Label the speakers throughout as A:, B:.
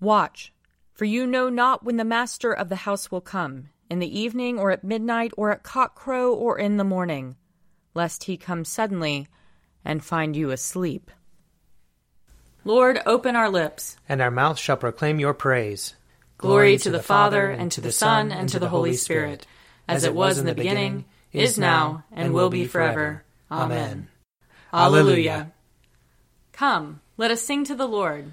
A: Watch, for you know not when the master of the house will come, in the evening, or at midnight, or at cockcrow, or in the morning, lest he come suddenly and find you asleep. Lord, open our lips,
B: and our mouth shall proclaim your praise.
A: Glory to the Father, and to the Son, and to the Holy Spirit, as it was in the beginning, is now, and will be forever. Amen. Alleluia. Come, let us sing to the Lord.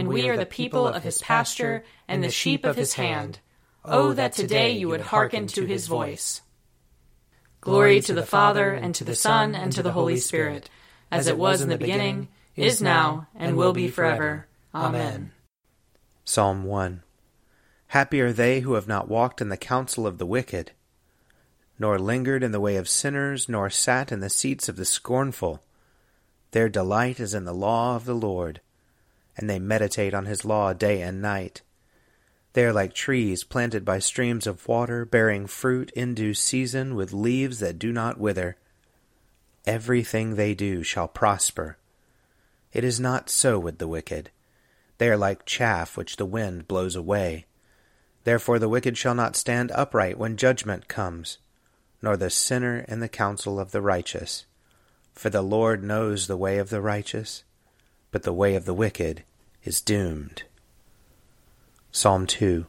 B: and we are the people of his pasture and the sheep of his hand. Oh, oh, that today you would hearken to his voice.
A: Glory to the Father, and to the Son, and to the Holy Spirit, as it was in the beginning, is now, and will be forever. Amen.
C: Psalm 1 Happy are they who have not walked in the counsel of the wicked, nor lingered in the way of sinners, nor sat in the seats of the scornful. Their delight is in the law of the Lord, and they meditate on his law day and night. They are like trees planted by streams of water, bearing fruit in due season, with leaves that do not wither. Everything they do shall prosper. It is not so with the wicked. They are like chaff which the wind blows away. Therefore the wicked shall not stand upright when judgment comes, nor the sinner in the counsel of the righteous. For the Lord knows the way of the righteous, but the way of the wicked is doomed. Psalm 2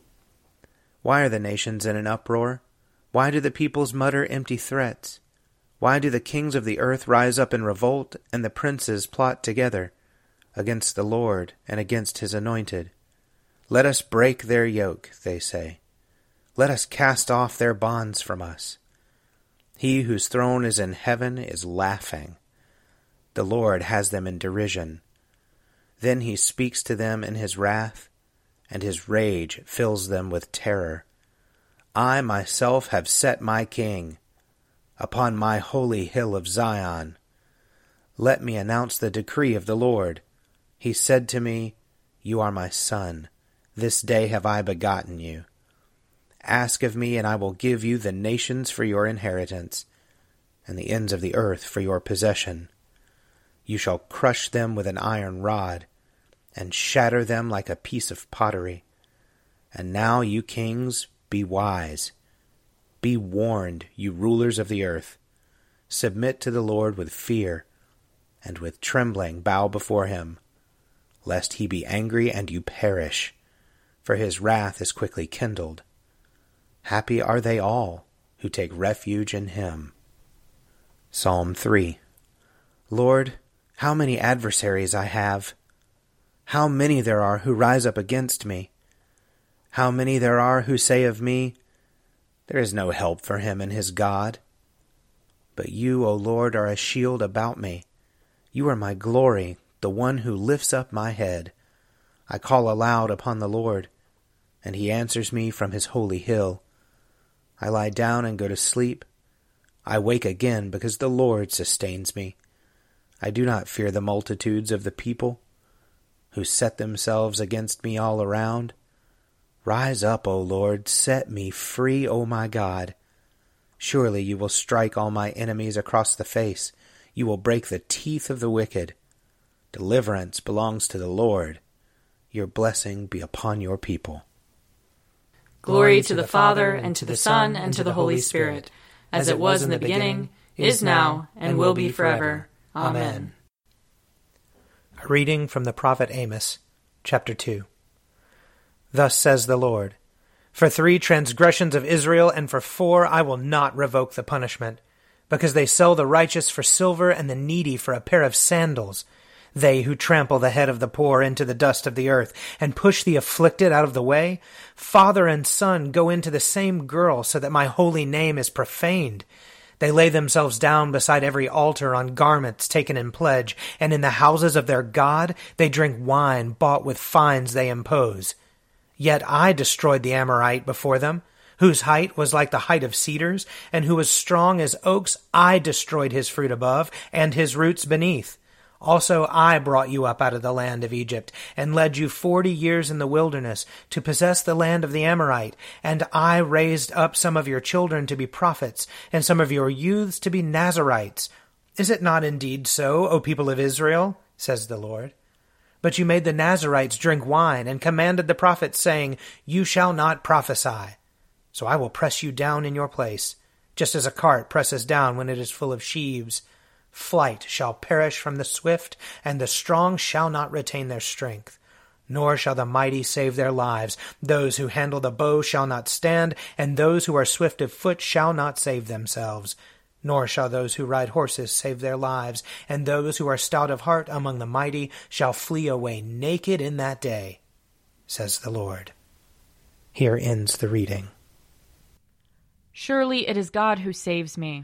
C: Why are the nations in an uproar? Why do the peoples mutter empty threats? Why do the kings of the earth rise up in revolt, and the princes plot together against the Lord and against his anointed? Let us break their yoke, they say. Let us cast off their bonds from us. He whose throne is in heaven is laughing. The Lord has them in derision. Then he speaks to them in his wrath, and his rage fills them with terror. I myself have set my king upon my holy hill of Zion. Let me announce the decree of the Lord. He said to me, You are my son. This day have I begotten you. Ask of me, and I will give you the nations for your inheritance, and the ends of the earth for your possession. You shall crush them with an iron rod, and shatter them like a piece of pottery. And now, you kings, be wise. Be warned, you rulers of the earth. Submit to the Lord with fear, and with trembling bow before him, lest he be angry and you perish for his wrath is quickly kindled. Happy are they all who take refuge in him. Psalm 3 Lord, how many adversaries I have! How many there are who rise up against me! How many there are who say of me, There is no help for him in his God. But you, O Lord, are a shield about me. You are my glory, the one who lifts up my head. I call aloud upon the Lord and he answers me from his holy hill. I lie down and go to sleep. I wake again because the Lord sustains me. I do not fear the multitudes of the people who set themselves against me all around. Rise up, O Lord, set me free, O my God. Surely you will strike all my enemies across the face. You will break the teeth of the wicked. Deliverance belongs to the Lord. Your blessing be upon your people.
A: Glory to the Father, and to the Son, and to the Holy Spirit, as it was in the beginning, is now, and will be forever. Amen.
B: A reading from the prophet Amos, chapter 2. Thus says the Lord For three transgressions of Israel, and for four I will not revoke the punishment, because they sell the righteous for silver and the needy for a pair of sandals they who trample the head of the poor into the dust of the earth, and push the afflicted out of the way? Father and son go into the same girl, so that my holy name is profaned. They lay themselves down beside every altar on garments taken in pledge, and in the houses of their God they drink wine bought with fines they impose.
C: Yet I destroyed the Amorite before them, whose height was like the height of cedars, and who was strong as oaks. I destroyed his fruit above, and his roots beneath. Also I brought you up out of the land of Egypt, and led you forty years in the wilderness, to possess the land of the Amorite. And I raised up some of your children to be prophets, and some of your youths to be Nazarites. Is it not indeed so, O people of Israel? says the Lord. But you made the Nazarites drink wine, and commanded the prophets, saying, You shall not prophesy. So I will press you down in your place, just as a cart presses down when it is full of sheaves. Flight shall perish from the swift, and the strong shall not retain their strength. Nor shall the mighty save their lives. Those who handle the bow shall not stand, and those who are swift of foot shall not save themselves. Nor shall those who ride horses save their lives, and those who are stout of heart among the mighty shall flee away naked in that day, says the Lord. Here ends the reading.
A: Surely it is God who saves me.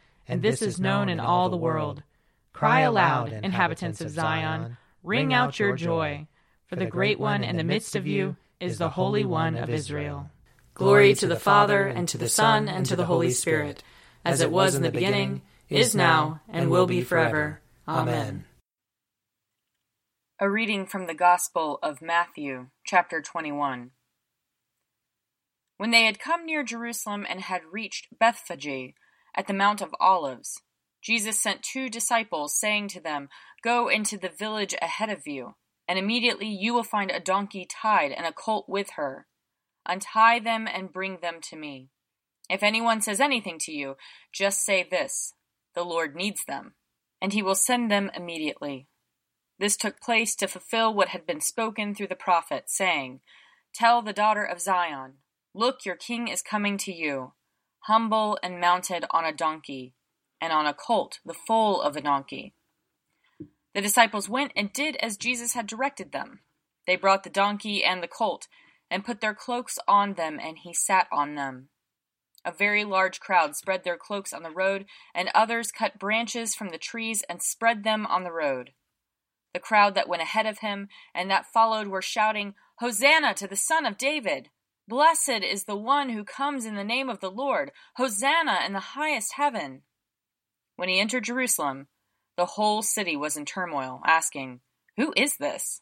A: and this is known in all the world. Cry aloud, inhabitants of Zion, ring out your joy, for the great one in the midst of you is the Holy One of Israel.
D: Glory to the Father, and to the Son, and to the Holy Spirit, as it was in the beginning, is now, and will be forever. Amen.
A: A reading from the Gospel of Matthew, chapter 21. When they had come near Jerusalem and had reached Bethphage at the Mount of Olives, Jesus sent two disciples, saying to them, Go into the village ahead of you, and immediately you will find a donkey tied and a colt with her. Untie them and bring them to me. If anyone says anything to you, just say this The Lord needs them, and he will send them immediately. This took place to fulfill what had been spoken through the prophet, saying, Tell the daughter of Zion, Look, your king is coming to you, humble and mounted on a donkey, and on a colt, the foal of a donkey. The disciples went and did as Jesus had directed them. They brought the donkey and the colt, and put their cloaks on them, and he sat on them. A very large crowd spread their cloaks on the road, and others cut branches from the trees and spread them on the road. The crowd that went ahead of him and that followed were shouting, Hosanna to the Son of David! Blessed is the one who comes in the name of the Lord. Hosanna in the highest heaven. When he entered Jerusalem, the whole city was in turmoil, asking, Who is this?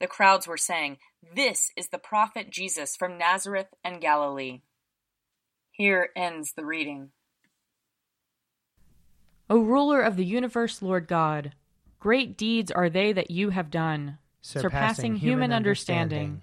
A: The crowds were saying, This is the prophet Jesus from Nazareth and Galilee. Here ends the reading. O ruler of the universe, Lord God, great deeds are they that you have done, surpassing, surpassing human understanding. understanding.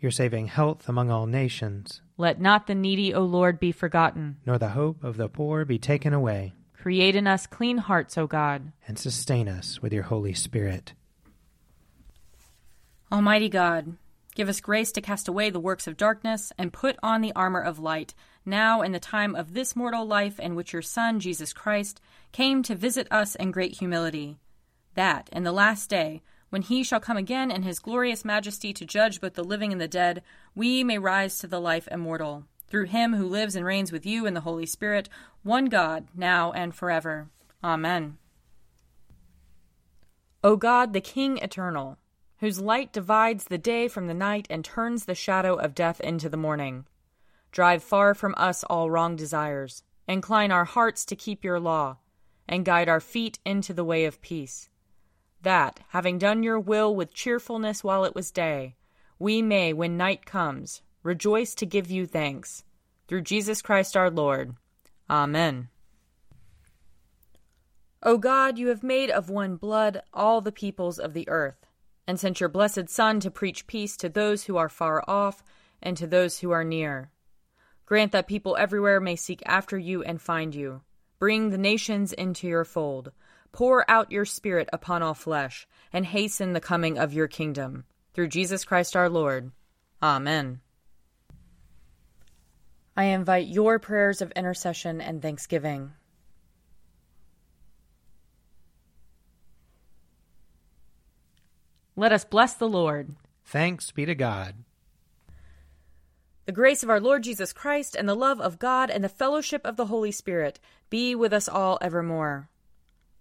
E: Your saving health among all nations.
A: Let not the needy, O Lord, be forgotten,
E: nor the hope of the poor be taken away.
A: Create in us clean hearts, O God,
E: and sustain us with your Holy Spirit.
A: Almighty God, give us grace to cast away the works of darkness and put on the armor of light, now in the time of this mortal life in which your Son, Jesus Christ, came to visit us in great humility, that in the last day, when he shall come again in his glorious majesty to judge both the living and the dead, we may rise to the life immortal. Through him who lives and reigns with you in the Holy Spirit, one God, now and forever. Amen. O God, the King eternal, whose light divides the day from the night and turns the shadow of death into the morning, drive far from us all wrong desires, incline our hearts to keep your law, and guide our feet into the way of peace that, having done your will with cheerfulness while it was day, we may, when night comes, rejoice to give you thanks. Through Jesus Christ our Lord. Amen. O God, you have made of one blood all the peoples of the earth, and sent your blessed Son to preach peace to those who are far off and to those who are near. Grant that people everywhere may seek after you and find you. Bring the nations into your fold Pour out your Spirit upon all flesh, and hasten the coming of your kingdom. Through Jesus Christ our Lord. Amen. I invite your prayers of intercession and thanksgiving. Let us bless the Lord.
E: Thanks be to God.
A: The grace of our Lord Jesus Christ, and the love of God, and the fellowship of the Holy Spirit be with us all evermore.